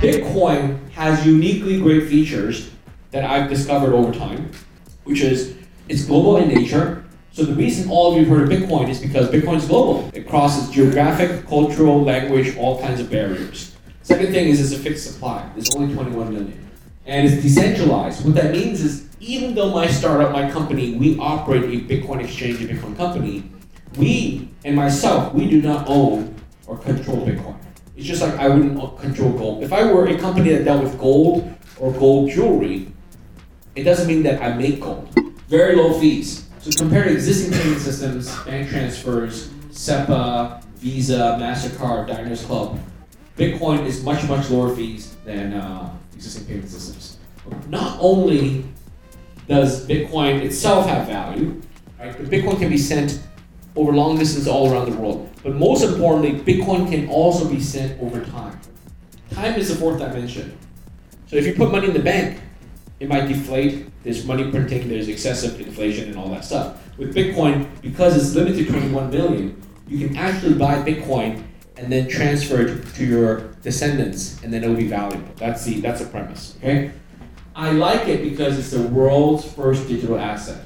Bitcoin has uniquely great features that I've discovered over time, which is it's global in nature. So the reason all of you have heard of Bitcoin is because Bitcoin is global. It crosses geographic, cultural, language, all kinds of barriers. Second thing is it's a fixed supply. There's only 21 million. And it's decentralized. What that means is even though my startup, my company, we operate a Bitcoin exchange, a Bitcoin company, we and myself, we do not own or control Bitcoin. It's just like I wouldn't control gold. If I were a company that dealt with gold or gold jewelry, it doesn't mean that I make gold. Very low fees. So compared to existing payment systems, bank transfers, SEPA, Visa, MasterCard, Diners Club, Bitcoin is much, much lower fees than uh, existing payment systems. Not only does Bitcoin itself have value, right? Bitcoin can be sent over long distance all around the world. But most importantly, Bitcoin can also be sent over time. Time is the fourth dimension. So if you put money in the bank, it might deflate. There's money printing, there's excessive inflation and all that stuff. With Bitcoin, because it's limited to 21 million, you can actually buy Bitcoin and then transfer it to your descendants, and then it will be valuable. That's the that's the premise. Okay. I like it because it's the world's first digital asset.